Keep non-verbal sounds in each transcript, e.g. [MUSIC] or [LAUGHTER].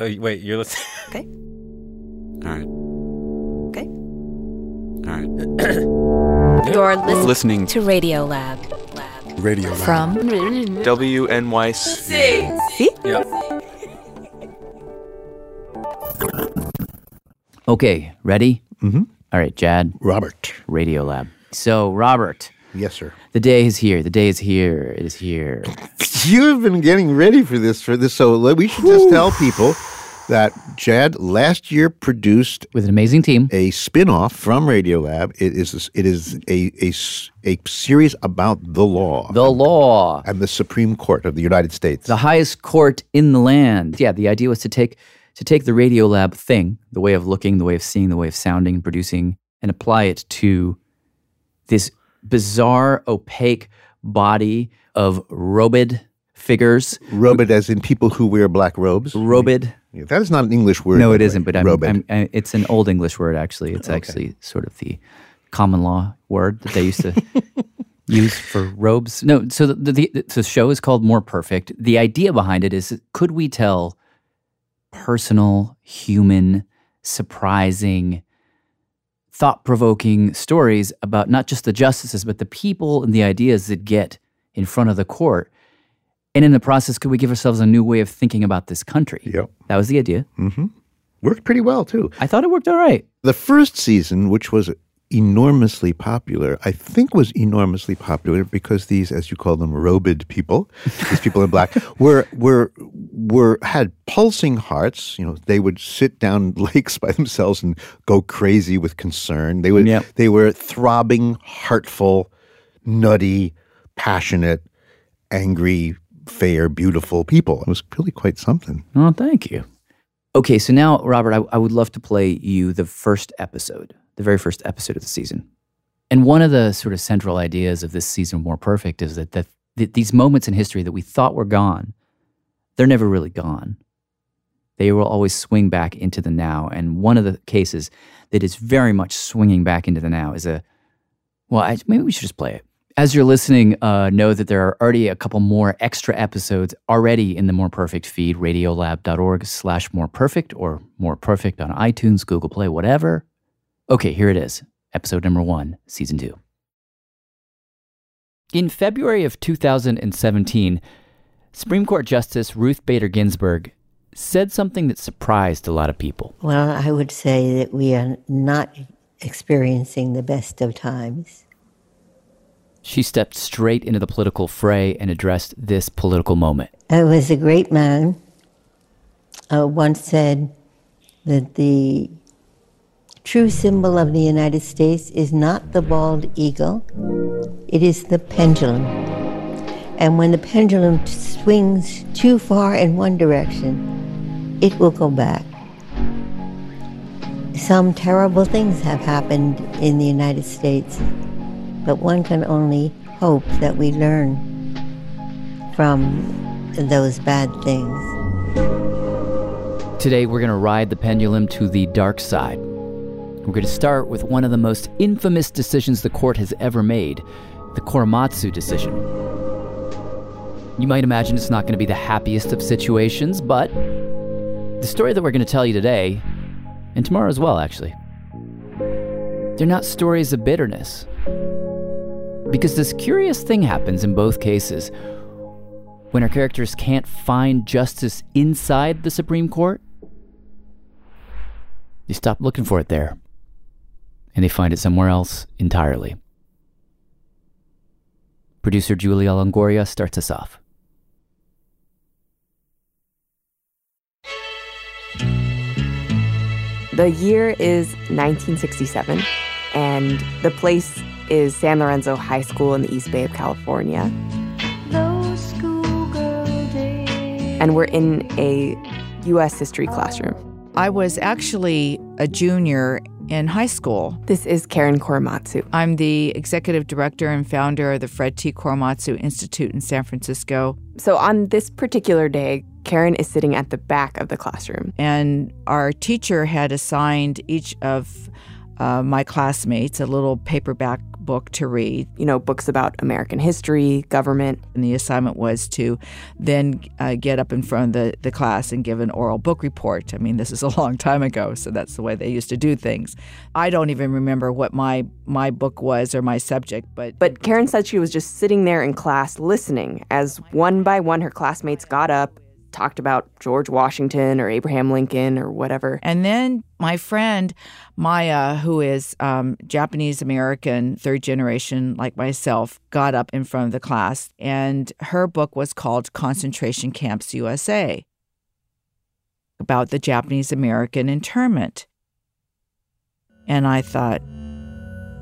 Oh, wait, you're listening. [LAUGHS] Okay. All right. Okay. All right. [CLEARS THROAT] You're listening Listening to Radiolab. Radio Lab. From WNYC. See? Yeah. Okay, ready? Mm-hmm. All right, Jad, Robert. Radiolab. So, Robert, Yes, sir. the day is here. The day is here. It is here. [LAUGHS] You've been getting ready for this for this, so we should just tell people that Jad last year produced With an amazing team. a spin-off from Radiolab. It is it is a a, a series about the law The law. and the Supreme Court of the United States. the highest court in the land. Yeah, the idea was to take to take the Radiolab thing, the way of looking, the way of seeing, the way of sounding and producing, and apply it to this bizarre, opaque body of robed figures. Robed, as in people who wear black robes. Robed. Yeah, that is not an English word. No, it the isn't. way. But I'm. I'm, I, it's an old English word. Actually, it's actually sort of the common law word that they used to [LAUGHS] use for robes. No, so the, the the show is called More Perfect. The idea behind it is: could we tell personal, human, surprising, thought-provoking stories about not just the justices, but the people and the ideas that get in front of the court? And in the process, could we give ourselves a new way of thinking about this country? Yep. That was the idea. Mm-hmm. worked pretty well too. I thought it worked all right. The first season, which was enormously popular, I think was enormously popular because these, as you call them, robed people, these people in black, [LAUGHS] were were were had pulsing hearts. You know, they would sit down [LAUGHS] lakes by themselves and go crazy with concern. They would Yep. they were throbbing, heartful, nutty, passionate, angry, fair, beautiful people. It was really quite something. Oh, thank you. Okay, so now, Robert, I, I would love to play you the first episode, the very first episode of the season. And one of the sort of central ideas of this season, More Perfect, is that, that, that these moments in history that we thought were gone, they're never really gone. They will always swing back into the now. And one of the cases that is very much swinging back into the now is a, well, I, maybe we should just play it. As you're listening, uh, know that there are already a couple more extra episodes already in the More Perfect feed, radiolab.org slash more perfect or more perfect on iTunes, Google Play, whatever. Okay, here it is. Episode number one, season two. In February of 2017, Supreme Court Justice Ruth Bader Ginsburg said something that surprised a lot of people. Well, I would say that we are not experiencing the best of times. She stepped straight into the political fray and addressed this political moment. It was a great man. Uh, once said that the true symbol of the United States is not the bald eagle, it is the pendulum. And when the pendulum swings too far in one direction, it will go back. Some terrible things have happened in the United States, but one can only hope that we learn from those bad things. Today, we're going to ride the pendulum to the dark side. We're going to start with one of the most infamous decisions the court has ever made the Korematsu decision. You might imagine it's not going to be the happiest of situations, but the story that we're going to tell you today, and tomorrow as well, actually, they're not stories of bitterness. Because this curious thing happens in both cases. When our characters can't find justice inside the Supreme Court, they stop looking for it there, and they find it somewhere else entirely. Producer Julia Longoria starts us off. The year is 1967, and the place is San Lorenzo High School in the East Bay of California. And we're in a U.S. history classroom. I was actually a junior in high school. This is Karen Korematsu. I'm the executive director and founder of the Fred T. Korematsu Institute in San Francisco. So on this particular day, Karen is sitting at the back of the classroom. And our teacher had assigned each of uh, my classmates a little paperback book to read. You know, books about American history, government. And the assignment was to then uh, get up in front of the, the class and give an oral book report. I mean, this is a [LAUGHS] long time ago, so that's the way they used to do things. I don't even remember what my, my book was or my subject, but. But Karen said she was just sitting there in class listening as one by one her classmates got up, talked about George Washington or Abraham Lincoln or whatever. And then my friend Maya, who is um, Japanese American, third generation like myself, got up in front of the class, and her book was called Concentration Camps USA about the Japanese American internment. And I thought,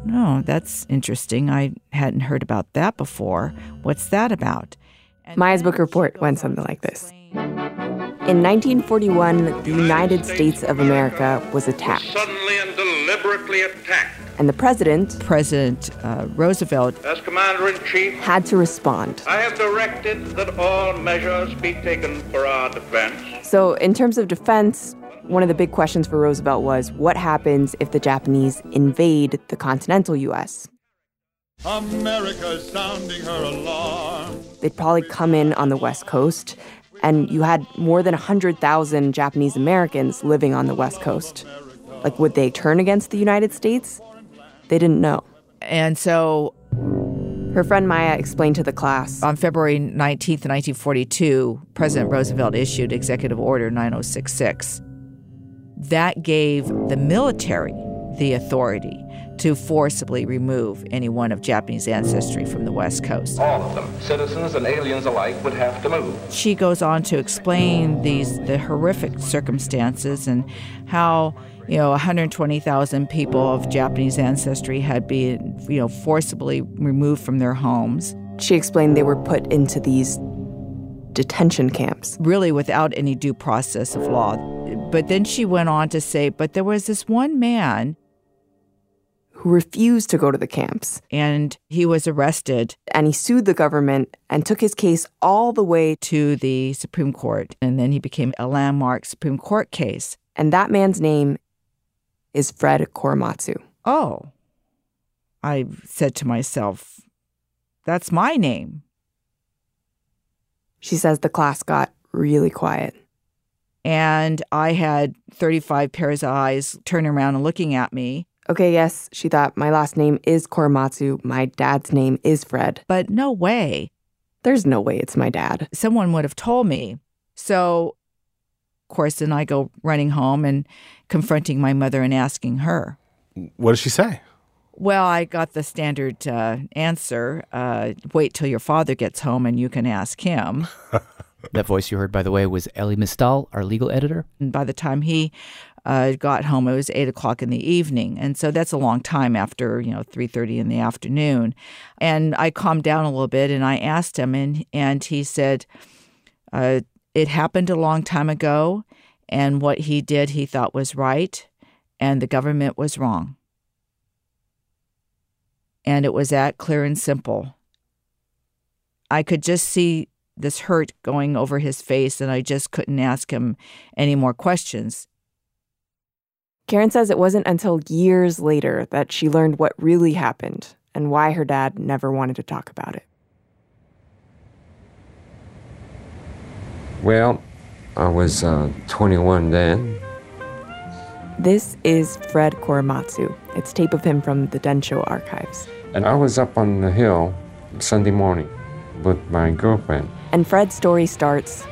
no, that's interesting. I hadn't heard about that before. What's that about? And Maya's book report went something like this. Explain- In 1941, the United States of America was attacked, suddenly and deliberately attacked. and the president President uh, Roosevelt As Commander in Chief, had to respond. I have directed that all measures be taken for our defense. So, in terms of defense, one of the big questions for Roosevelt was what happens if the Japanese invade the continental U.S.? America's sounding her alarm. They'd probably come in on the West Coast, and you had more than 100,000 Japanese Americans living on the West Coast. Like, would they turn against the United States? They didn't know. And so Her friend Maya explained to the class on February 19th, 1942, President Roosevelt issued Executive Order 9066. That gave the military the authority to forcibly remove anyone of Japanese ancestry from the West Coast. All of them, citizens and aliens alike, would have to move. She goes on to explain these the horrific circumstances and how you know 120,000 people of Japanese ancestry had been you know forcibly removed from their homes. she explained they were put into these detention camps. really without any due process of law. But then she went on to say, but there was this one man, who refused to go to the camps. and he was arrested And he sued the government and took his case all the way to, the Supreme Court. And then he became a landmark Supreme Court case. and that man's name is Fred Korematsu. Oh, I said to myself, that's my name. She says the class got really quiet. And I had 35 pairs of eyes turning around and looking at me. Okay, yes, she thought my last name is Korematsu. My dad's name is Fred. But no way. There's no way it's my dad. someone would have told me. So, of course, then I go running home and confronting my mother and asking her. What does she say? Well, I got the standard uh, answer uh, wait till your father gets home and you can ask him. [LAUGHS] That voice you heard, by the way, was Elie Mystal, our legal editor. And by the time he uh, got home, it was eight o'clock in the evening, and so that's a long time after you know three thirty in the afternoon. And I calmed down a little bit, and I asked him, and and he said, uh, "It happened a long time ago, and what he did, he thought was right, and the government was wrong." And it was that clear and simple. I could just see this hurt going over his face, and I just couldn't ask him any more questions. Karen says it wasn't until years later that she learned what really happened and why her dad never wanted to talk about it. Well, I was uh, 21 then. This is Fred Korematsu. It's tape of him from the Densho archives. And I was up on the hill Sunday morning with my girlfriend. And Fred's story starts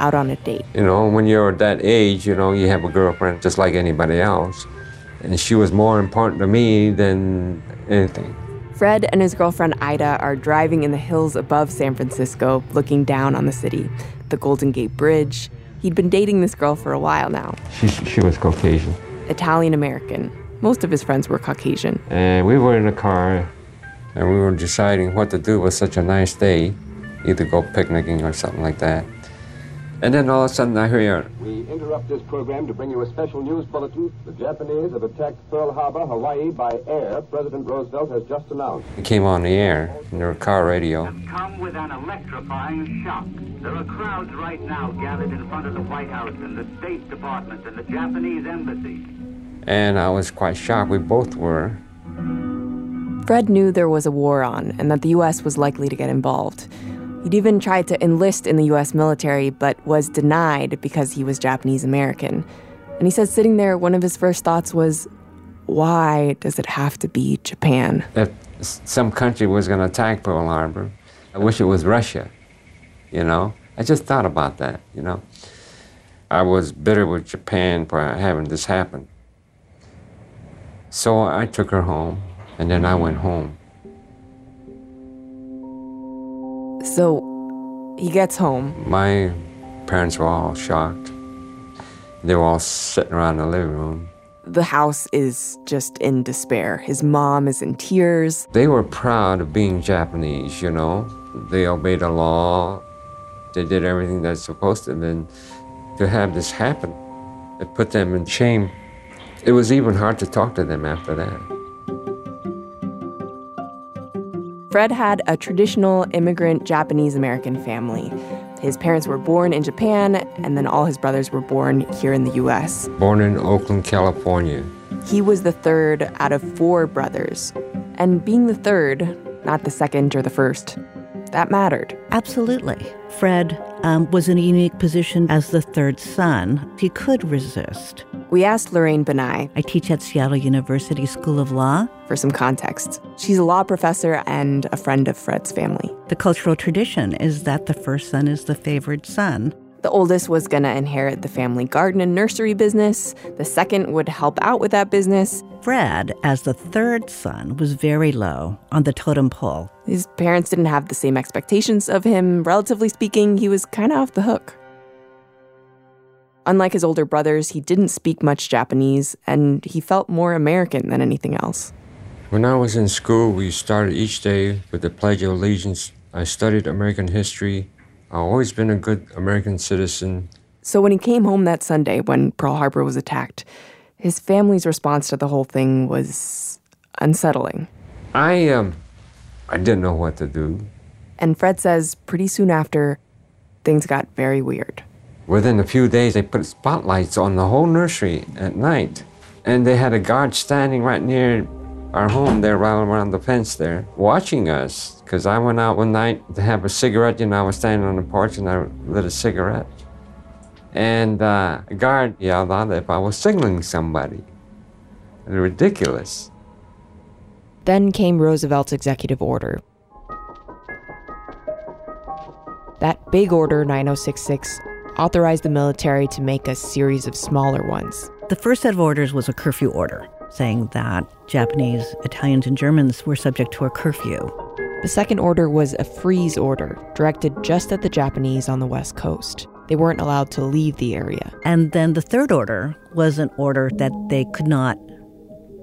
out on a date. You know, when you're that age, you know, you have a girlfriend just like anybody else. And she was more important to me than anything. Fred and his girlfriend Ida are driving in the hills above San Francisco, looking down on the city, the Golden Gate Bridge. He'd been dating this girl for a while now, She, she was Caucasian. Italian American. Most of his friends were Caucasian. And we were in a car and we were deciding what to do with such a nice day, either go picnicking or something like that. And then all of a sudden I hear, We interrupt this program to bring you a special news bulletin. The Japanese have attacked Pearl Harbor, Hawaii by air. President Roosevelt has just announced. it came on the air, in their car radio. Have come with an electrifying shock. There are crowds right now gathered in front of the White House and the State Department and the Japanese Embassy. And I was quite shocked. We both were. Fred knew there was a war on and that the U.S. was likely to get involved. He'd even tried to enlist in the U.S. military, but was denied because he was Japanese American. And he said sitting there, one of his first thoughts was, why does it have to be Japan? If some country was going to attack Pearl Harbor, I wish it was Russia, you know? I just thought about that, you know? I was bitter with Japan for having this happen. So I took her home, and then I went home. So he gets home. My parents were all shocked. They were all sitting around the living room. The house is just in despair. His mom is in tears. They were proud of being Japanese, you know. They obeyed the law. They did everything that's supposed to. And to have this happen, it put them in shame. It was even hard to talk to them after that. Fred had a traditional immigrant Japanese American family. His parents were born in Japan, and then all his brothers were born here in the US. Born in Oakland, California. He was the third out of four brothers. And being the third, not the second or the first, that mattered. Absolutely. Fred um, was in a unique position as the third son. He could resist. We asked Lorraine Bannai. I teach at Seattle University School of Law. For some context, she's a law professor and a friend of Fred's family. The cultural tradition is that the first son is the favored son. The oldest was going to inherit the family garden and nursery business. The second would help out with that business. Fred, as the third son, was very low on the totem pole. His parents didn't have the same expectations of him. Relatively speaking, he was kind of off the hook. Unlike his older brothers, he didn't speak much Japanese, and he felt more American than anything else. When I was in school, we started each day with the Pledge of Allegiance. I studied American history, I've always been a good American citizen. So when he came home that Sunday when Pearl Harbor was attacked, his family's response to the whole thing was unsettling. I um I didn't know what to do. And Fred says pretty soon after things got very weird. Within a few days they put spotlights on the whole nursery at night. And they had a guard standing right near our home there, right around the fence there, watching us because I went out one night to have a cigarette. You know, I was standing on the porch and I lit a cigarette. And uh, a guard yelled out if I was signaling somebody. Ridiculous. Then came Roosevelt's executive order. That big order, 9066, authorized the military to make a series of smaller ones. The first set of orders was a curfew order, saying that Japanese, Italians, and Germans were subject to a curfew. The second order was a freeze order directed just at the Japanese on the West Coast. They weren't allowed to leave the area. And then the third order was an order that they could not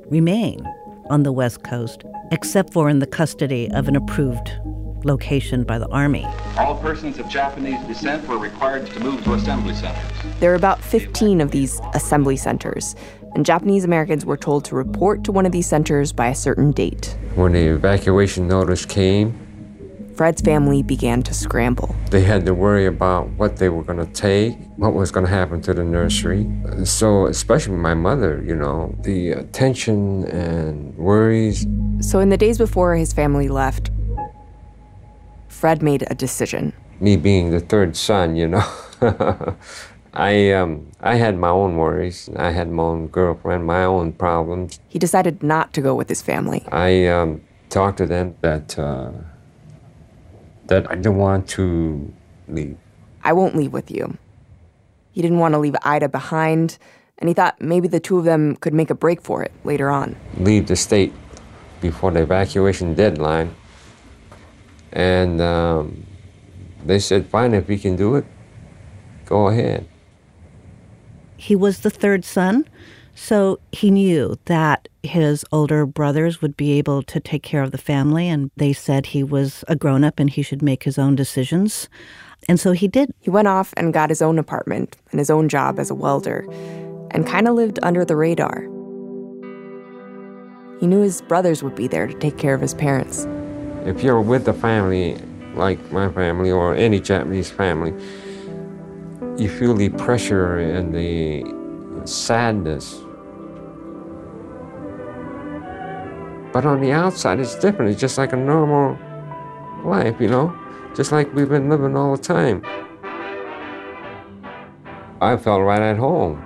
remain on the West Coast except for in the custody of an approved location by the Army. All persons of Japanese descent were required to move to assembly centers. There are about 15 of these assembly centers, and Japanese Americans were told to report to one of these centers by a certain date. When the evacuation notice came, Fred's family began to scramble. They had to worry about what they were going to take, what was going to happen to the nursery. So, especially my mother, you know, the tension and worries. So, in the days before his family left, Fred made a decision. Me being the third son, you know, [LAUGHS] I um, I had my own worries. I had my own girlfriend, my own problems. He decided not to go with his family. I um, talked to them that uh, that I didn't want to leave. I won't leave with you. He didn't want to leave Ida behind, and he thought maybe the two of them could make a break for it later on. Leave the state before the evacuation deadline. And um, they said, fine, if we can do it, go ahead. He was the third son, so he knew that his older brothers would be able to take care of the family, and they said he was a grown up and he should make his own decisions. And so he did. He went off and got his own apartment and his own job as a welder and kind of lived under the radar. He knew his brothers would be there to take care of his parents. If you're with a family like my family or any Japanese family, you feel the pressure and the sadness But on the outside, it's different. It's just like a normal life, you know, just like we've been living all the time. I felt right at home.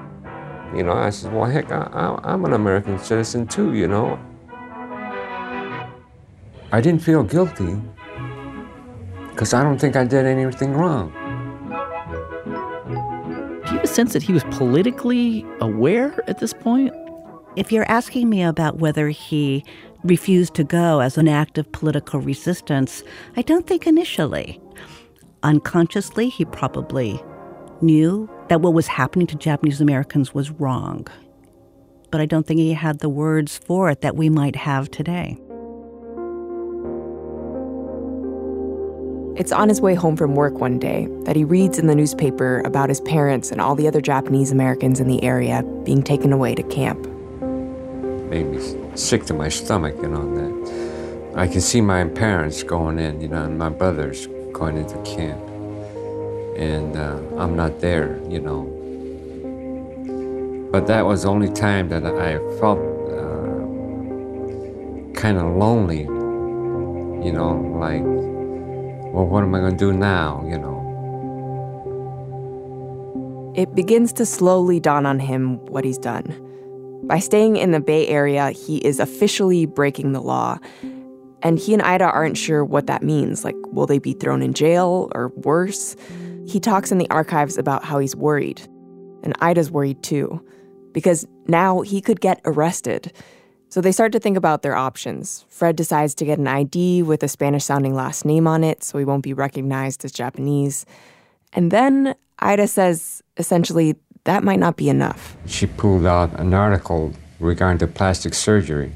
You know, I said, well, heck, I, I, I'm an American citizen too, you know. I didn't feel guilty because I don't think I did anything wrong. Do you have a sense that he was politically aware at this point? If you're asking me about whether he refused to go as an act of political resistance, I don't think initially. Unconsciously, he probably knew that what was happening to Japanese Americans was wrong. But I don't think he had the words for it that we might have today. It's on his way home from work one day that he reads in the newspaper about his parents and all the other Japanese Americans in the area being taken away to camp. Made me sick to my stomach, you know, that I can see my parents going in, you know, and my brothers going into camp. And uh, I'm not there, you know. But that was the only time that I felt uh, kind of lonely, you know, like, well, what am I going to do now, you know? It begins to slowly dawn on him what he's done. By staying in the Bay Area, he is officially breaking the law. And he and Ida aren't sure what that means. Like, will they be thrown in jail or worse? He talks in the archives about how he's worried. And Ida's worried too, because now he could get arrested. So they start to think about their options. Fred decides to get an ID with a Spanish sounding last name on it so he won't be recognized as Japanese. And then Ida says essentially that might not be enough. She pulled out an article regarding to plastic surgery.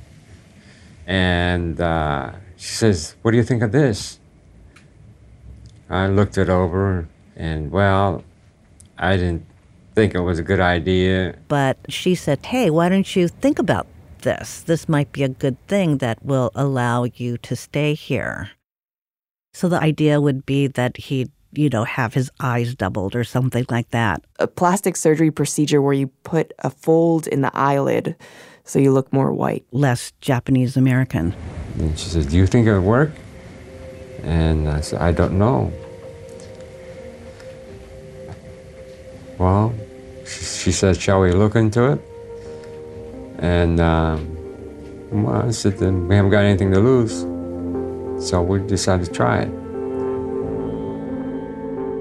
And uh, she says, What do you think of this? I looked it over, and well, I didn't think it was a good idea. But she said, hey, why don't you think about this? This might be a good thing that will allow you to stay here. So the idea would be that he'd, you know, have his eyes doubled or something like that. A plastic surgery procedure where you put a fold in the eyelid so you look more white. Less Japanese American. And she says, Do you think it'll work? And I said, I don't know. Well, she, she said, Shall we look into it? And um, well, I said, Then we haven't got anything to lose. So we decided to try it.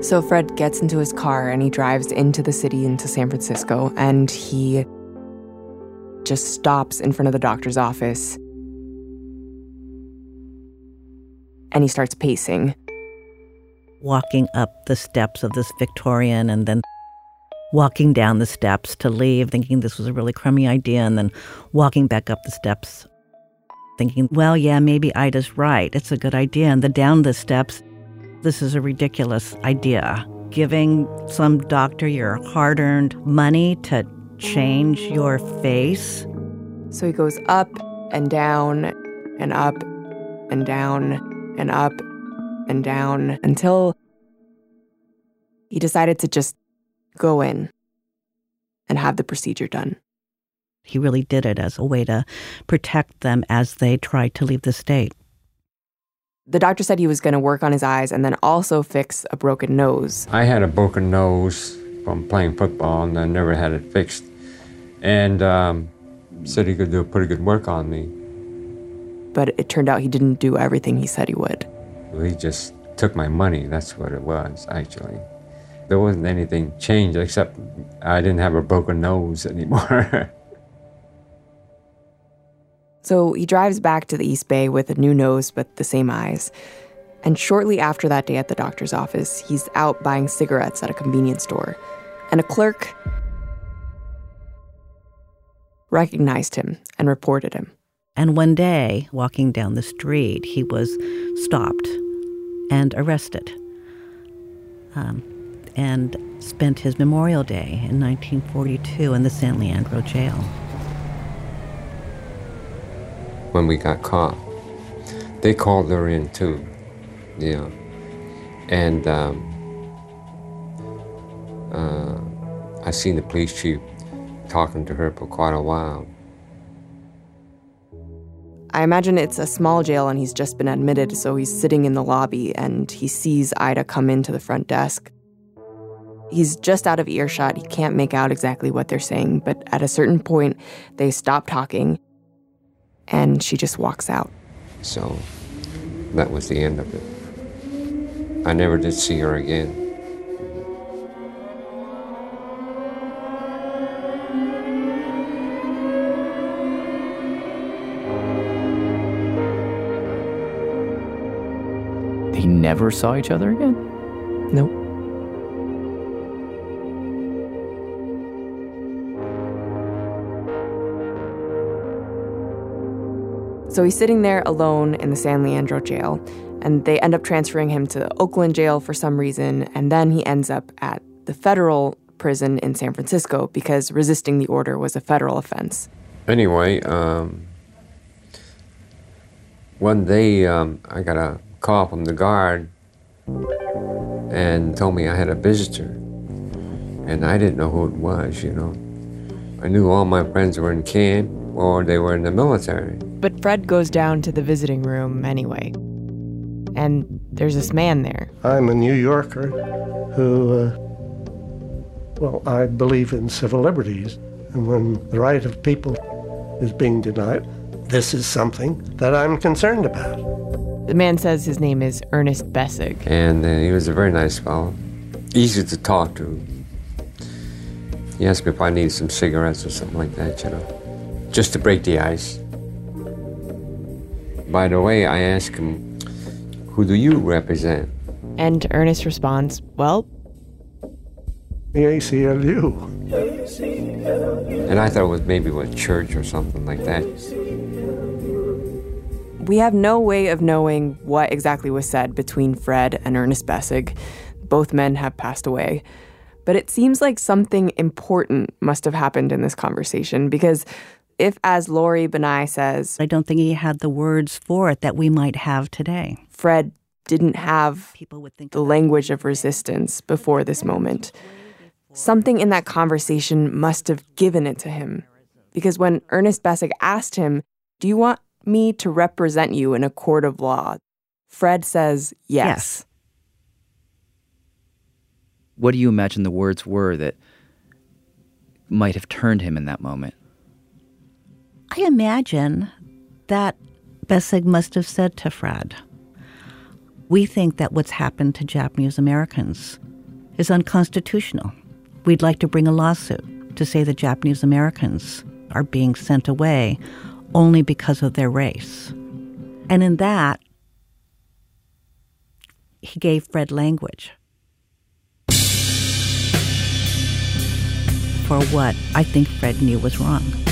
So Fred gets into his car and he drives into the city, into San Francisco, and he just stops in front of the doctor's office. And he starts pacing. Walking up the steps of this Victorian and then walking down the steps to leave, thinking this was a really crummy idea, and then walking back up the steps, thinking, well, yeah, maybe Ida's right. It's a good idea. And then down the steps, this is a ridiculous idea. Giving some doctor your hard earned money to change your face. So he goes up and down and up and down and up and down until he decided to just go in and have the procedure done. He really did it as a way to protect them as they tried to leave the state. The doctor said he was going to work on his eyes and then also fix a broken nose. I had a broken nose from playing football and I never had it fixed. And um, said he could do pretty good work on me. But it turned out he didn't do everything he said he would. He just took my money. That's what it was, actually. There wasn't anything changed except I didn't have a broken nose [LAUGHS] anymore. So he drives back to the East Bay with a new nose but the same eyes. And shortly after that day at the doctor's office, he's out buying cigarettes at a convenience store. And a clerk recognized him and reported him. And one day, walking down the street, he was stopped and arrested um, and spent his Memorial Day in 1942 in the San Leandro jail. When we got caught, they called her in too, yeah. And um, uh, I seen the police chief talking to her for quite a while. I imagine it's a small jail and he's just been admitted, so he's sitting in the lobby and he sees Ida come into the front desk. He's just out of earshot. He can't make out exactly what they're saying, but at a certain point, they stop talking and she just walks out. So that was the end of it. I never did see her again. They never saw each other again? Nope. So he's sitting there alone in the San Leandro jail, and they end up transferring him to the Oakland jail for some reason, and then he ends up at the federal prison in San Francisco because resisting the order was a federal offense. Anyway, um, one day um, I got a call from the guard and told me I had a visitor. And I didn't know who it was, you know. I knew all my friends were in camp or they were in the military. But Fred goes down to the visiting room anyway. And there's this man there. I'm a New Yorker who, uh, well, I believe in civil liberties. And when the right of people is being denied, this is something that I'm concerned about. The man says his name is Ernest Besig. And uh, he was a very nice fellow, easy to talk to. He asked me if I needed some cigarettes or something like that, you know, just to break the ice. By the way, I asked him, Who do you represent? And Ernest responds, Well, the ACLU. And I thought it was maybe a church or something like that. We have no way of knowing what exactly was said between Fred and Ernest Besig. Both men have passed away. But it seems like something important must have happened in this conversation because if, as Lori Bannai says, I don't think he had the words for it that we might have today. Fred didn't have People would think the language of resistance before this moment. Something in that conversation must have given it to him. Because when Ernest Besig asked him, Do you want me to represent you in a court of law? Fred says yes. Yes. What do you imagine the words were that might have turned him in that moment? I imagine that Besig must have said to Fred, We think that what's happened to Japanese Americans is unconstitutional. We'd like to bring a lawsuit to say that Japanese Americans are being sent away only because of their race. And in that, he gave Fred language for what I think Fred knew was wrong.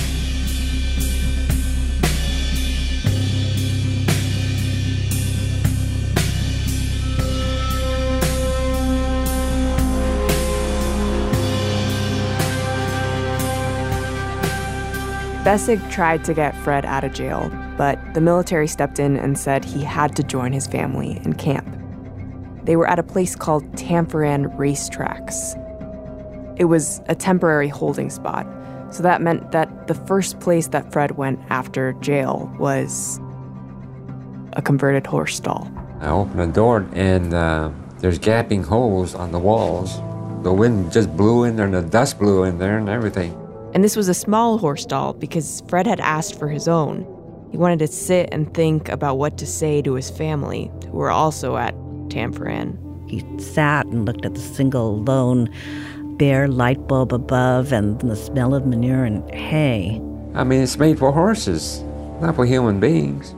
Besig tried to get Fred out of jail, but the military stepped in and said he had to join his family in camp. They were at a place called Tanforan Racetracks. It was a temporary holding spot, so that meant that the first place that Fred went after jail was a converted horse stall. I opened the door and uh, there's gaping holes on the walls. The wind just blew in there and the dust blew in there and everything. And this was a small horse doll because Fred had asked for his own. He wanted to sit and think about what to say to his family, who were also at Tanforan. He sat and looked at the single lone bare light bulb above and the smell of manure and hay. I mean, it's made for horses, not for human beings.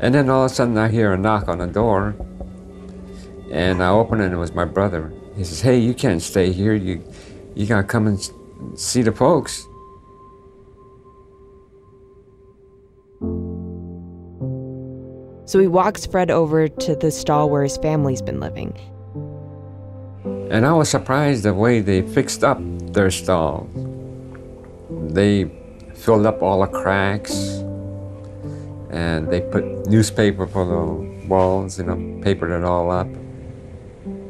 And then all of a sudden, I hear a knock on the door. And I open it, and it was my brother. He says, Hey, you can't stay here. You, you got to come and see the folks. So he walks Fred over to the stall where his family's been living. And I was surprised the way they fixed up their stall. They filled up all the cracks and they put newspaper for the walls, you know, papered it all up.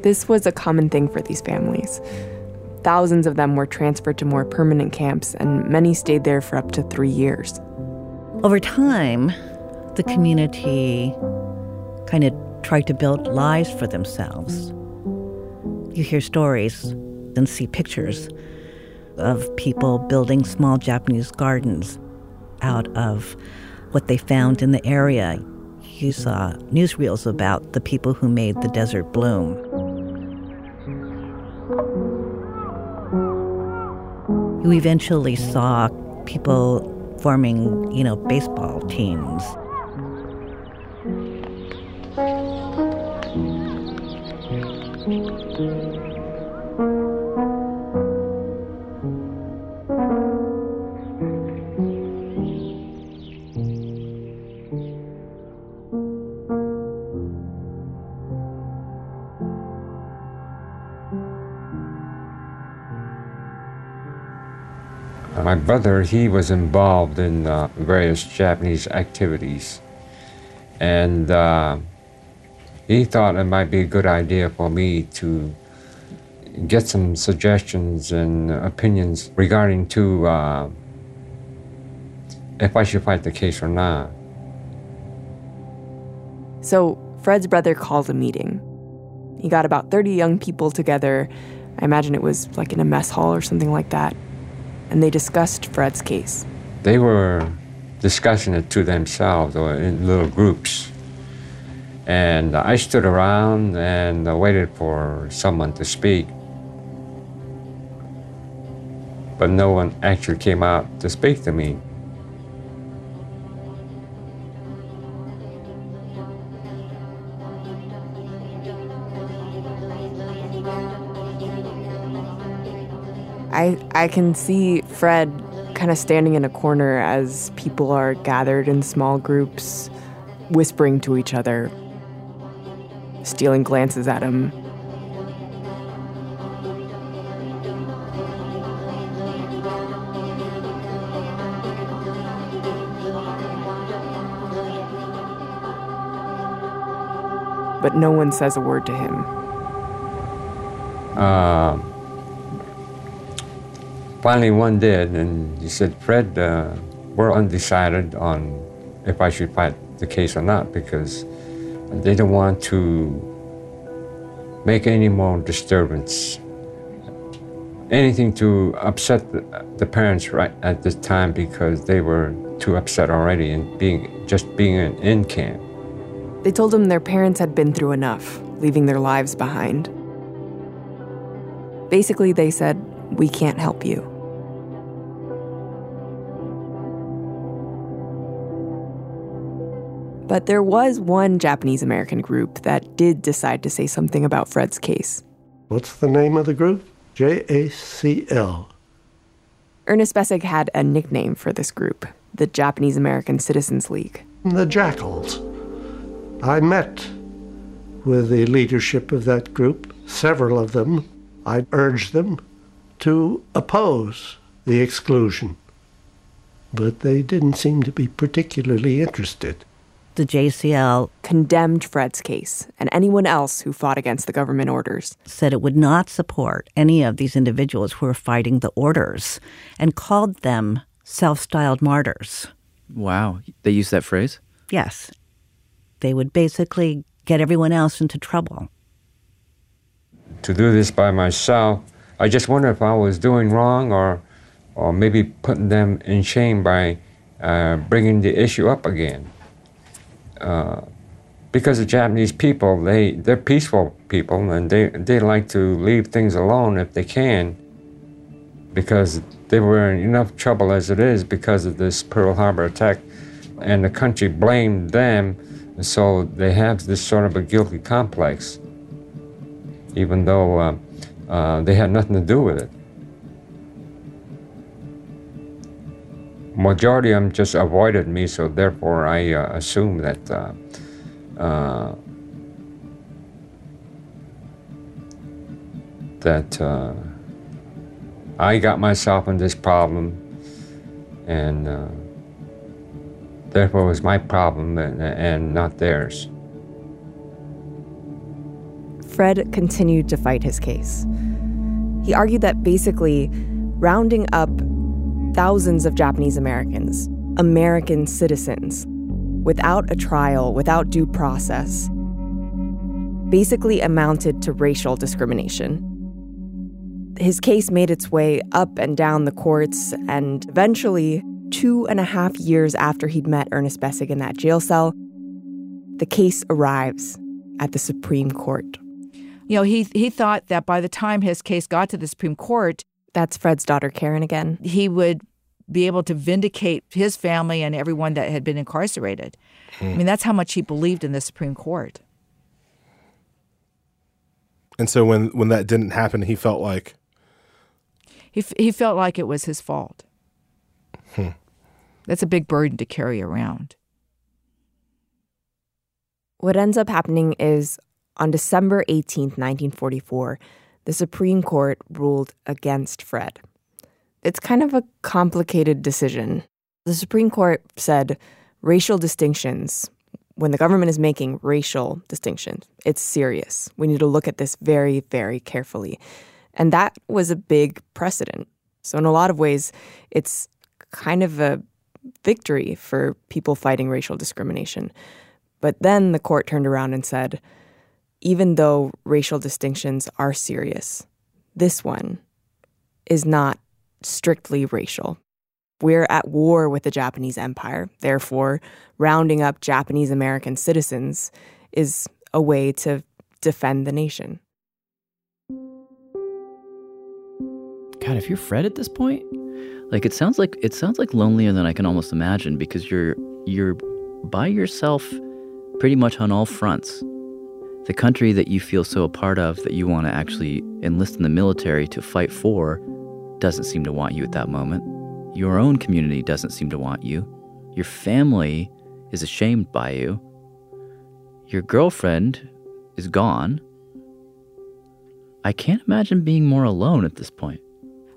This was a common thing for these families. Thousands of them were transferred to more permanent camps, and many stayed there for up to three years. Over time, the community kind of tried to build lives for themselves. You hear stories and see pictures of people building small Japanese gardens out of what they found in the area. You saw newsreels about the people who made the desert bloom. You eventually saw people forming, you know, baseball teams. My brother, he was involved in uh, various Japanese activities. And uh, he thought it might be a good idea for me to get some suggestions and opinions regarding to uh, if I should fight the case or not. So Fred's brother called a meeting. He got about 30 young people together. I imagine it was like in a mess hall or something like that. And they discussed Fred's case. They were discussing it to themselves or in little groups. And I stood around and waited for someone to speak. But no one actually came out to speak to me. I, I can see Fred kind of standing in a corner as people are gathered in small groups, whispering to each other, stealing glances at him. But no one says a word to him. Uh, finally, one did, and he said, Fred, uh, we're undecided on if I should fight the case or not because they don't want to make any more disturbance. Anything to upset the, parents right at this time because they were too upset already and being just being in, in camp. They told him their parents had been through enough, leaving their lives behind. Basically, they said, We can't help you. But there was one Japanese American group that did decide to say something about Fred's case. What's the name of the group? JACL. Ernest Besig had a nickname for this group, the Japanese American Citizens League. The Jackals. I met with the leadership of that group, several of them. I urged them to oppose the exclusion, but they didn't seem to be particularly interested. The JCL condemned Fred's case and anyone else who fought against the government orders. Said it would not support any of these individuals who were fighting the orders and called them self styled martyrs. Wow. They use that phrase? Yes. They would basically get everyone else into trouble. To do this by myself, I just wonder if I was doing wrong or, or maybe putting them in shame by uh, bringing the issue up again. Uh, because the Japanese people, they, they're peaceful people and they, they like to leave things alone if they can because they were in enough trouble as it is because of this Pearl Harbor attack and the country blamed them so they have this sort of a guilty complex even though uh, uh, they had nothing to do with it. Majority of them just avoided me, so therefore I uh, assume that uh, uh, that uh, I got myself in this problem, and uh, therefore it was my problem and, and not theirs. Fred continued to fight his case. He argued that basically rounding up thousands of Japanese Americans, American citizens, without a trial, without due process, basically amounted to racial discrimination. His case made its way up and down the courts, and eventually, two and a half years after he'd met Ernest Besig in that jail cell, the case arrives at the Supreme Court. You know, he he thought that by the time his case got to the Supreme Court, that's Fred's daughter Karen again. He would be able to vindicate his family and everyone that had been incarcerated. Hmm. I mean, that's how much he believed in the Supreme Court. And so when when that didn't happen, he felt like he he felt like it was his fault. Hmm. That's a big burden to carry around. What ends up happening is on December 18th, 1944, the Supreme Court ruled against Fred. It's kind of a complicated decision. The Supreme Court said racial distinctions, when the government is making racial distinctions, it's serious. We need to look at this very, very carefully. And that was a big precedent. So, in a lot of ways, it's kind of a victory for people fighting racial discrimination. But then the court turned around and said, even though racial distinctions are serious, this one is not strictly racial. We're at war with the Japanese Empire. Therefore, rounding up Japanese American citizens is a way to defend the nation. God, if you're Fred at this point, like it sounds like it sounds like lonelier than I can almost imagine because you're you're by yourself pretty much on all fronts the country that you feel so a part of that you want to actually enlist in the military to fight for doesn't seem to want you at that moment. Your own community doesn't seem to want you. Your family is ashamed by you. Your girlfriend is gone. I can't imagine being more alone at this point.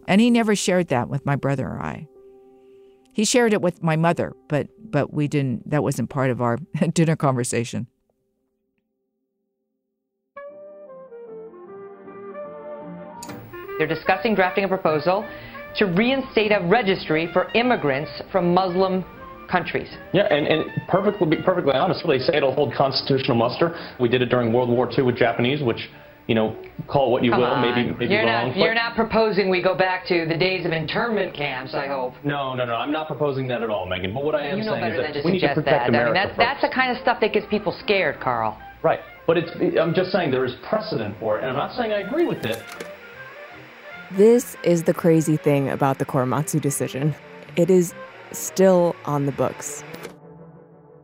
And he never shared that with my brother or I. He shared it with my mother, but but we didn't that wasn't part of our [LAUGHS] dinner conversation. They're discussing drafting a proposal to reinstate a registry for immigrants from Muslim countries. Yeah, and, and perfectly, perfectly honest, they say it'll hold constitutional muster. We did it during World War II with Japanese, which, you know, call it what you Come will, on. maybe, maybe you're wrong. Not, you're not proposing we go back to the days of internment camps, I hope. No, no, no, I'm not proposing that at all, Megyn. But what I am you know saying is that to we need to protect that. America I mean, that's, that's the kind of stuff that gets people scared, Carl. Right. But it's, I'm just saying there is precedent for it, and I'm not saying I agree with it. This is the crazy thing about the Korematsu decision. It is still on the books.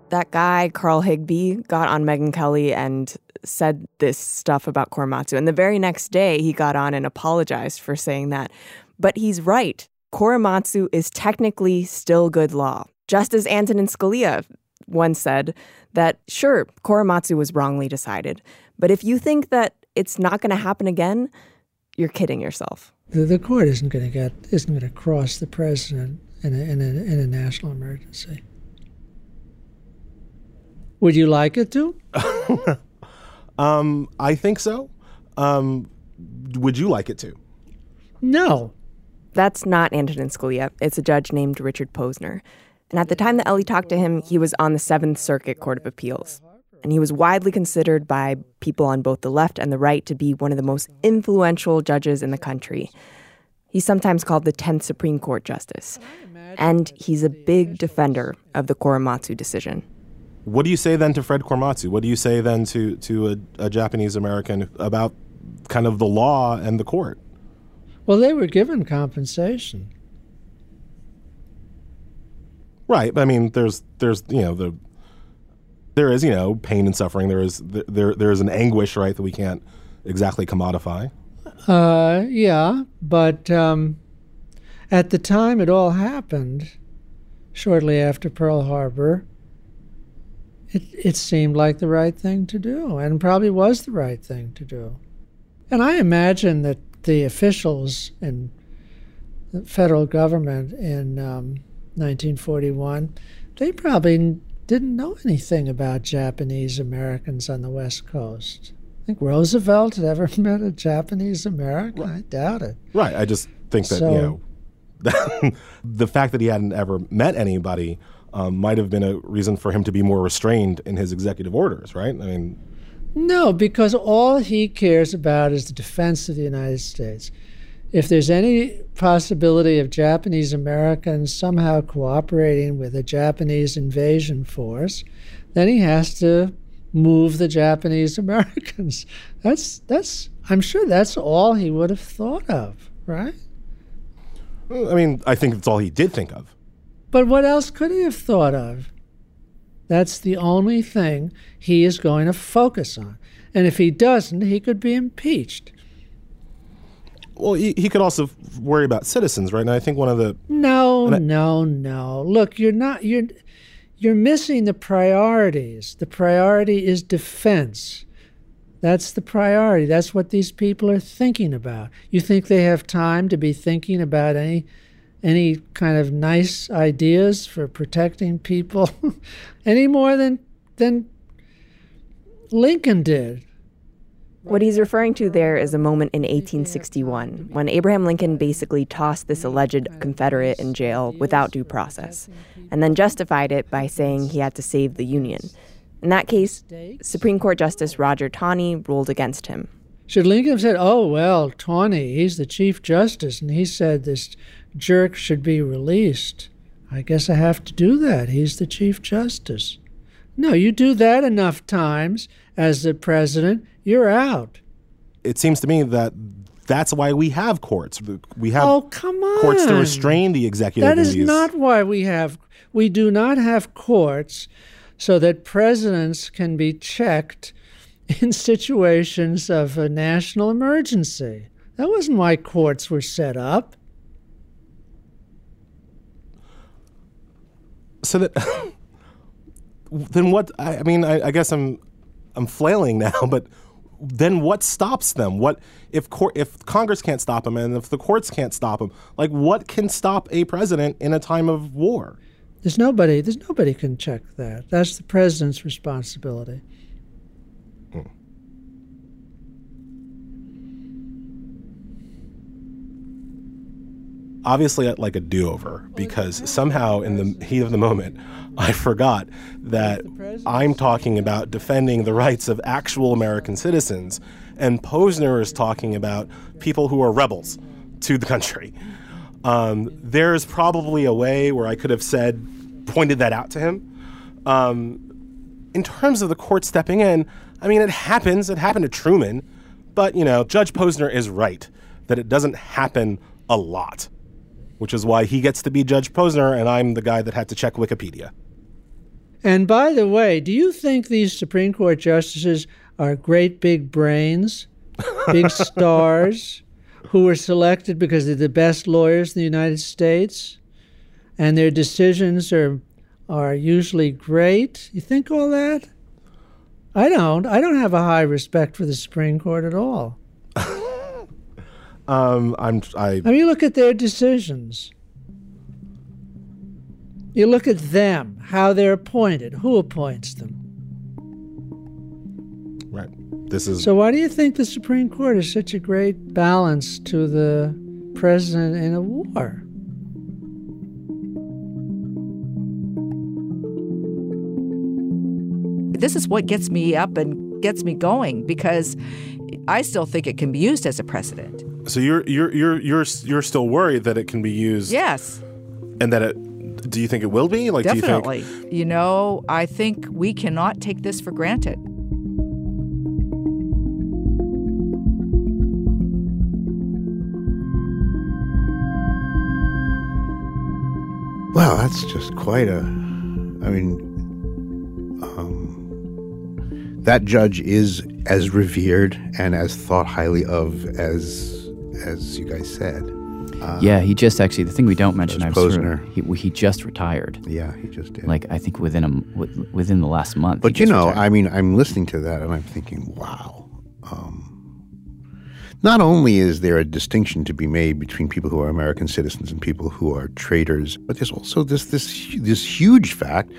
That guy, Carl Higbie, got on Megyn Kelly and said this stuff about Korematsu. And the very next day, he got on and apologized for saying that. But he's right. Korematsu is technically still good law. Just as Antonin Scalia once said that, sure, Korematsu was wrongly decided. But if you think that it's not going to happen again, you're kidding yourself. The, the court isn't going to get isn't going to cross the president in a, in a, in a national emergency. Would you like it to? [LAUGHS] um, I think so. Um, would you like it to? No. That's not Antonin Scalia. It's a judge named Richard Posner. And at the time that Elie talked to him, he was on the Seventh Circuit Court of Appeals. And he was widely considered by people on both the left and the right to be one of the most influential judges in the country. He's sometimes called the 10th Supreme Court Justice. And he's a big defender of the Korematsu decision. What do you say then to Fred Korematsu? What do you say then to, to a, a Japanese American about kind of the law and the court? Well, they were given compensation. Right. but I mean, there's, there's, you know, the, there is, you know, pain and suffering. There is, there, there is an anguish, right, that we can't exactly commodify. Uh, yeah, but um, at the time it all happened, shortly after Pearl Harbor, it, it seemed like the right thing to do, and probably was the right thing to do. And I imagine that the officials in the federal government in um, 1941, they probably didn't know anything about Japanese Americans on the West Coast. I think Roosevelt had ever [LAUGHS] met a Japanese American. I doubt it. Right. I just think that, So- you know, [LAUGHS] the fact that he hadn't ever met anybody um, might have been a reason for him to be more restrained in his executive orders, right? I mean, No, because all he cares about is the defense of the United States. If there's any possibility of Japanese Americans somehow cooperating with a Japanese invasion force, then he has to move the Japanese [LAUGHS] Americans. That's that's I'm sure that's all he would have thought of, right? I mean, I think that's all he did think of. But what else could he have thought of? That's the only thing he is going to focus on. And if he doesn't, he could be impeached. Well, he, he could also worry about citizens, right? And I think one of the No, I- no, no. Look, you're not you're you're missing the priorities. The priority is defense. That's the priority. That's what these people are thinking about. You think they have time to be thinking about any any kind of nice ideas for protecting people [LAUGHS] any more than than Lincoln did. What he's referring to there is a moment in 1861 when Abraham Lincoln basically tossed this alleged Confederate in jail without due process, and then justified it by saying he had to save the Union. In that case, Supreme Court Justice Roger Taney ruled against him. Should Lincoln have said, "Oh well, Taney, he's the Chief Justice, and he said this jerk should be released"? I guess I have to do that. He's the Chief Justice. No, you do that enough times as the president, you're out. it seems to me that that's why we have courts. We have oh, come on. courts to restrain the executive. That is not why we have. We do not have courts so that presidents can be checked [LAUGHS] in situations of a national emergency. That wasn't why courts were set up. so that [LAUGHS] then what I, I mean I, I guess I'm I'm flailing [LAUGHS] now but then what stops them what if court if Congress can't stop them and if the courts can't stop them like what can stop a president in a time of war There's nobody. There's nobody can check that. That's the president's responsibility. obviously I'd like a do-over because somehow in the heat of the moment I forgot that I'm talking about defending the rights of actual American citizens and Posner is talking about people who are rebels to the country. Um, there's probably a way where I could have said, pointed that out to him. Um, in terms of the court stepping in, I mean, it happens. It happened to Truman. But, you know, Judge Posner is right that it doesn't happen a lot, which is why he gets to be Judge Posner and I'm the guy that had to check Wikipedia. And by the way, do you think these Supreme Court justices are great big brains, big [LAUGHS] stars, who were selected because they're the best lawyers in the United States, and their decisions are are usually great? You think all that? I don't. I don't have a high respect for the Supreme Court at all. [LAUGHS] Um, I'm I I mean, look at their decisions. You look at them, how they're appointed, who appoints them. right. This is So, why do you think the Supreme Court is such a great balance to the president in a war? This is what gets me up and gets me going because I still think it can be used as a precedent. so you're you're you're you're you're still worried that it can be used Yes, and that it do you think it will be like definitely. do you think you know, I think we cannot take this for granted. Well, that's just quite a. I mean, um, that judge is as revered and as thought highly of as as you guys said. Uh, yeah, he just actually the thing we don't mention. I'm Posner. he, he just retired. Yeah, he just did. Like I think within a within the last month. But you know, retired. I mean, I'm listening to that and I'm thinking, wow. Um, not only is there a distinction to be made between people who are American citizens and people who are traitors, but there's also this this this huge fact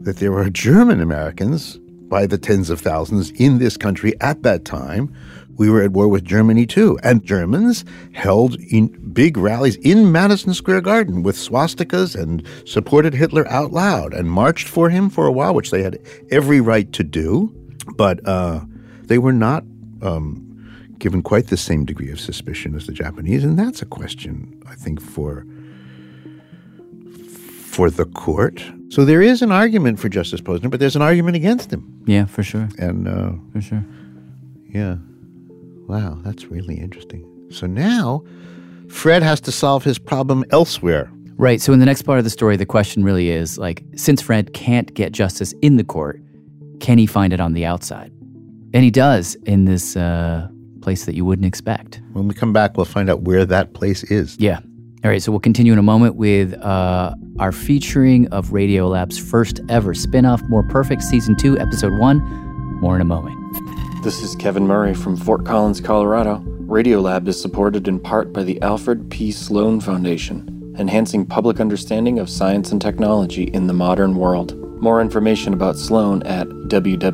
that there are German Americans by the tens of thousands in this country at that time. We were at war with Germany too, and Germans held in big rallies in Madison Square Garden with swastikas and supported Hitler out loud and marched for him for a while, which they had every right to do. But uh, they were not um, given quite the same degree of suspicion as the Japanese, and that's a question I think for for the court. So there is an argument for Justice Posner, but there's an argument against him. Yeah, for sure. And uh, for sure. Yeah. Wow, that's really interesting. So now Fred has to solve his problem elsewhere. Right. So in the next part of the story, the question really is like, since Fred can't get justice in the court, can he find it on the outside? And he does in this uh, place that you wouldn't expect. When we come back, we'll find out where that place is. Yeah. All right. So we'll continue in a moment with uh, our featuring of Radiolab's first ever spin off, More Perfect Season 2, Episode 1. More in a moment. This is Kevin Murray from Fort Collins, Colorado. Radiolab is supported in part by the Alfred P. Sloan Foundation, enhancing public understanding of science and technology in the modern world. More information about Sloan at www.sloan.org.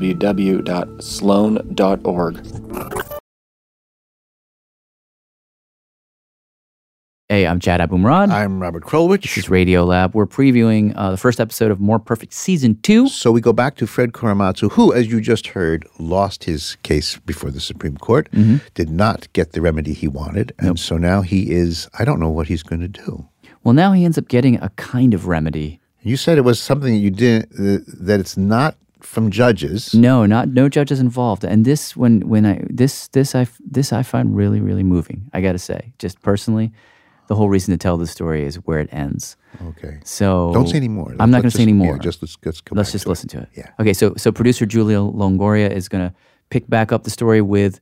Hey, I'm Jad Abumrad. I'm Robert Krulwich. This is Radio Lab. We're previewing uh, the first episode of More Perfect Season 2. So we go back to Fred Korematsu, who, as you just heard, lost his case before the Supreme Court, Mhm. did not get the remedy he wanted. And so now he is, I don't know what he's going to do. Well, now he ends up getting a kind of remedy. You said it was something that you didn't, uh, that it's not from judges. No, not no judges involved. And this when when I this this I this I find really really moving. I got to say, just personally, the whole reason to tell the story is where it ends. Okay. So Don't say any more. I'm not going to say any just- more. yeah, just let's- let's go let's back just to it. listen to it. Yeah. Okay. So so producer Julia Longoria is going to pick back up the story with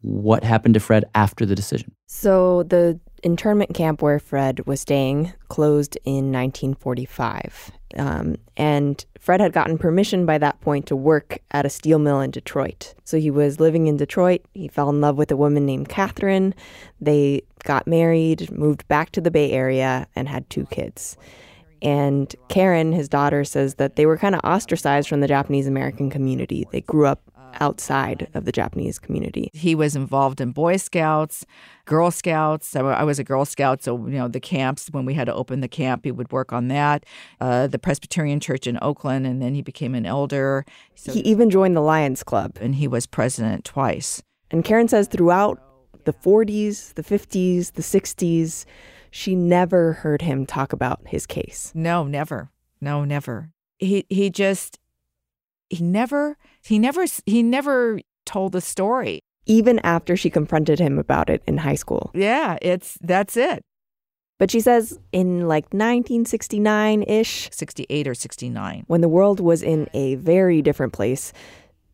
what happened to Fred after the decision. So the internment camp where Fred was staying closed in 1945. Um, and Fred had gotten permission by that point to work at a steel mill in Detroit. So he was living in Detroit. He fell in love with a woman named Catherine. They got married, moved back to the Bay Area, and had two kids. And Karen, his daughter, says that they were kind of ostracized from the Japanese American community. They grew up outside of the Japanese community. He was involved in Boy Scouts, Girl Scouts. I I was a Girl Scout, so you know the camps. When we had to open the camp, he would work on that. Uh, the Presbyterian Church in Oakland, and then he became an elder. So, he even joined the Lions Club. and he was president twice. And Karen says throughout the 40s, the 50s, the 60s, she never heard him talk about his case. No, never. No, never. He he just he never he never he never told the story. Even after she confronted him about it in high school. Yeah, it's that's it. But she says in like 1969 ish, 68 or 69. when the world was in a very different place,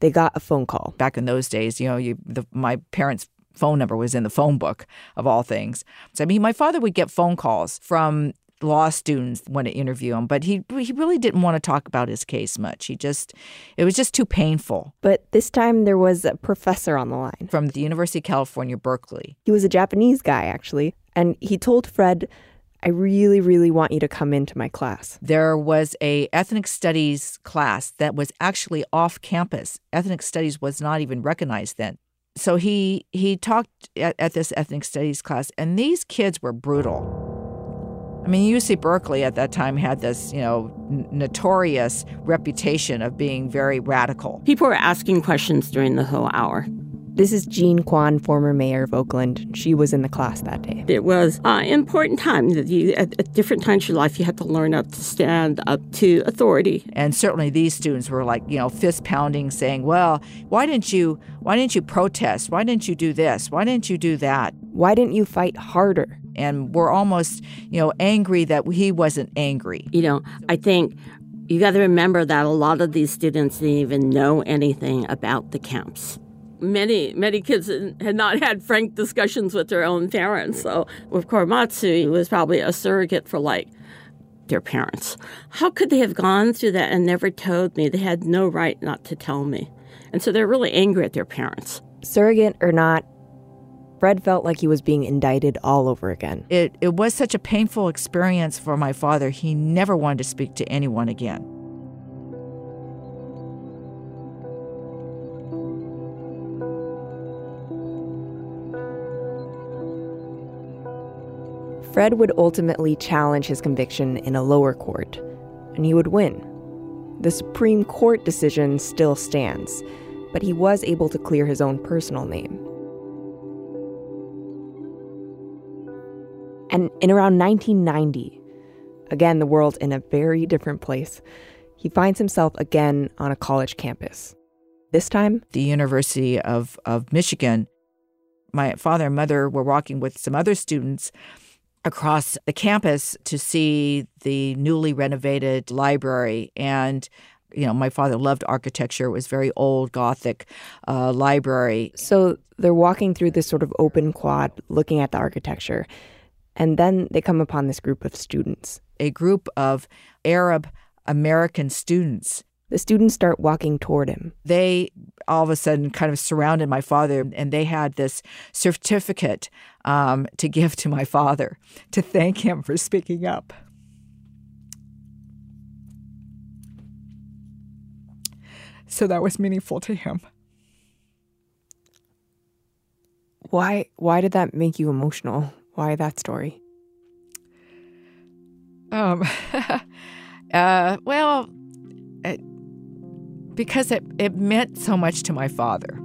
they got a phone call. Back in those days, you know, you the, my parents' phone number was in the phone book of all things. So I mean, my father would get phone calls from law students want to interview him, but he he really didn't want to talk about his case much. He just it was just too painful. But this time there was a professor on the line. From the University of California, Berkeley. He was a Japanese guy, actually. And he told Fred, I really, really want you to come into my class. There was a ethnic studies class that was actually off campus. Ethnic studies was not even recognized then. So he he talked at, at this ethnic studies class, and these kids were brutal. I mean, UC Berkeley at that time had this, you know, n- notorious reputation of being very radical. People were asking questions during the whole hour. This is Jean Quan, former mayor of Oakland. She was in the class that day. It was an important time that you, at, at different times in your life, you had to learn how to stand up to authority. And certainly these students were like, you know, fist pounding, saying, "Well, why didn't you? Why didn't you protest? Why didn't you do this? Why didn't you do that? Why didn't you fight harder?" And we're almost, you know, angry that he wasn't angry. You know, I think you got to remember that a lot of these students didn't even know anything about the camps. Many, many kids had not had frank discussions with their own parents. So with Korematsu, he was probably a surrogate for like their parents. How could they have gone through that and never told me? They had no right not to tell me. And so they're really angry at their parents. Surrogate or not, Fred felt like he was being indicted all over again. It, it was such a painful experience for my father. He never wanted to speak to anyone again. Fred would ultimately challenge his conviction in a lower court, and he would win. The Supreme Court decision still stands, but he was able to clear his own personal name. And in around 1990, again, the world in a very different place, he finds himself again on a college campus. This time, the University of, of Michigan. My father and mother were walking with some other students across the campus to see the newly renovated library. And, you know, my father loved architecture. It was very old Gothic uh, library. So they're walking through this sort of open quad looking at the architecture. And then they come upon this group of students. A group of Arab American students. The students start walking toward him. They all of a sudden kind of surrounded my father, and they had this certificate um, to give to my father to thank him for speaking up. So that was meaningful to him. Why why did that make you emotional? Why that story? Um, [LAUGHS] uh, well, it, because it, it meant so much to my father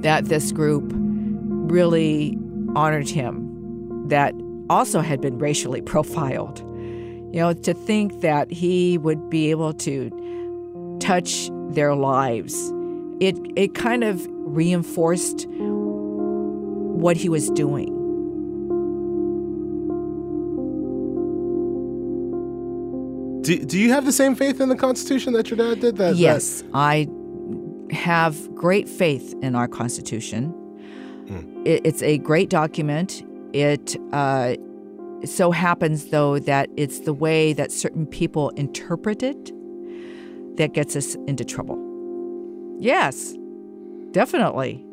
that this group really honored him, that also had been racially profiled. You know, to think that he would be able to touch their lives, it, it kind of reinforced what he was doing. Do, do you have the same faith in the Constitution that your dad did? That yes, that... I have great faith in our Constitution. Mm. It, it's a great document. It uh, so happens, though, that it's the way that certain people interpret it that gets us into trouble. Yes, definitely.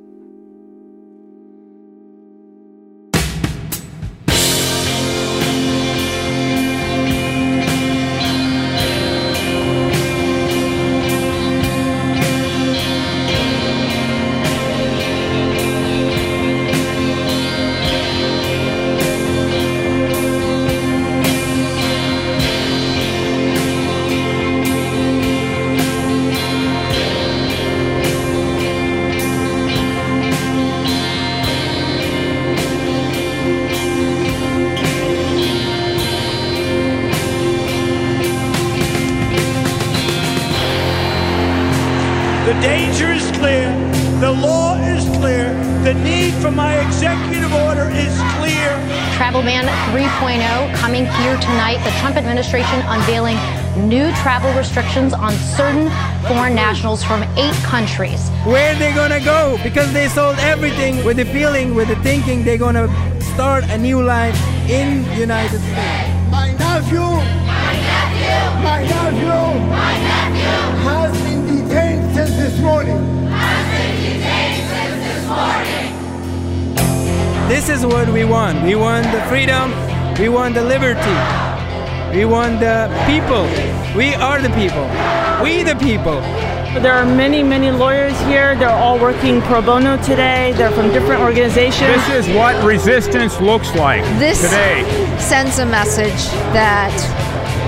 Administration unveiling new travel restrictions on certain foreign nationals from eight countries. Where are they gonna go? Because they sold everything with the feeling, with the thinking they're gonna start a new life in the United States. My nephew, my nephew, my nephew, my nephew has been detained since this morning. Has been detained since this morning. This is what we want. We want the freedom. We want the liberty. We want the people. We are the people. We the people. There are many, many lawyers here. They're all working pro bono today. They're from different organizations. This is what resistance looks like this today. sends a message that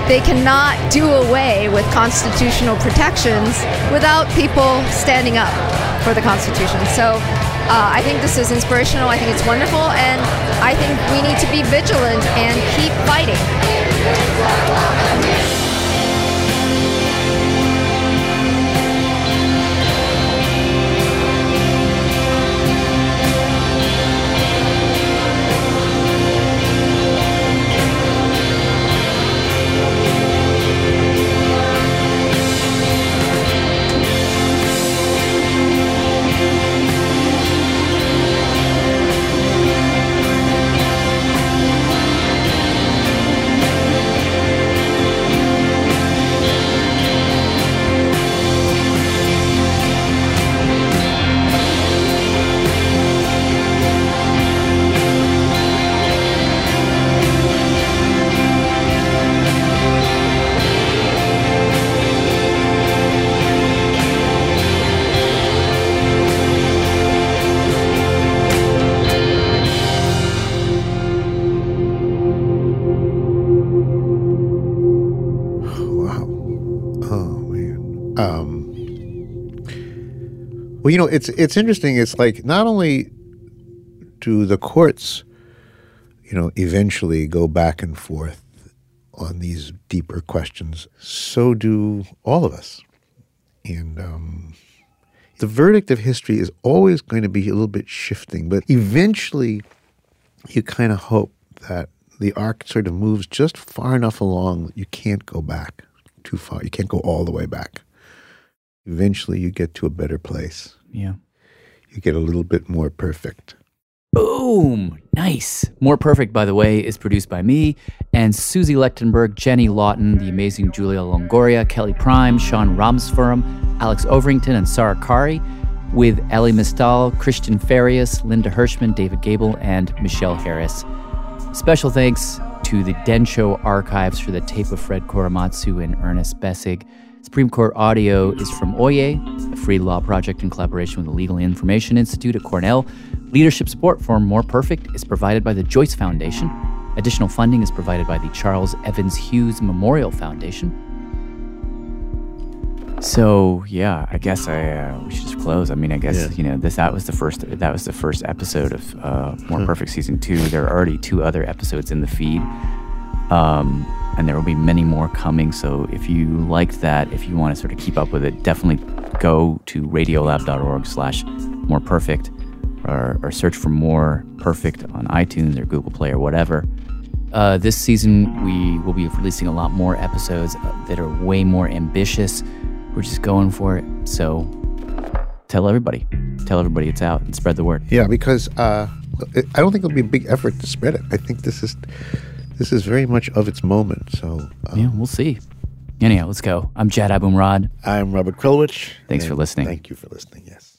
they cannot do away with constitutional protections without people standing up for the Constitution. So uh, I think this is inspirational. I think it's wonderful. And I think we need to be vigilant and keep fighting. Well, you know, it's it's interesting. It's like not only do the courts, you know, eventually go back and forth on these deeper questions, so do all of us. And um, the verdict of history is always going to be a little bit shifting, but eventually you kind of hope that the arc sort of moves just far enough along that you can't go back too far. You can't go all the way back. Eventually you get to a better place. Yeah. You get a little bit more perfect. Boom! Nice. More Perfect, by the way, is produced by me and Susie Lechtenberg, Jenny Lawton, the amazing Julia Longoria, Kelly Prime, Sean Rameswaram, Alex Overington, and Sarah Qari, with Elie Mystal, Christian Farias, Linda Hirschman, David Gable, and Michelle Harris. Special thanks to the Densho Archives for the tape of Fred Korematsu and Ernest Besig. Supreme Court audio is from Oyez, a free law project in collaboration with the Legal Information Institute at Cornell. Leadership support for More Perfect is provided by the Joyce Foundation. Additional funding is provided by the Charles Evans Hughes Memorial Foundation. So yeah, I guess I uh, we should just close. I mean, I guess Yeah. you know this that was the first that was the first episode of uh, More Perfect season two. There are already two other episodes in the feed, um, and there will be many more coming. So if you liked that, if you want to sort of keep up with it, definitely go to radiolab.org/slash More Perfect, or, or search for More Perfect on iTunes or Google Play or whatever. Uh, this season, we will be releasing a lot more episodes that are way more ambitious. We're just going for it. So tell everybody. Tell everybody it's out and spread the word. Yeah, because uh, I don't think it'll be a big effort to spread it. I think this is this is very much of its moment. So uh, yeah, we'll see. Anyhow, let's go. I'm Jad Abumrad. I'm Robert Krulwich. Thanks for listening. Thank you for listening. Yes.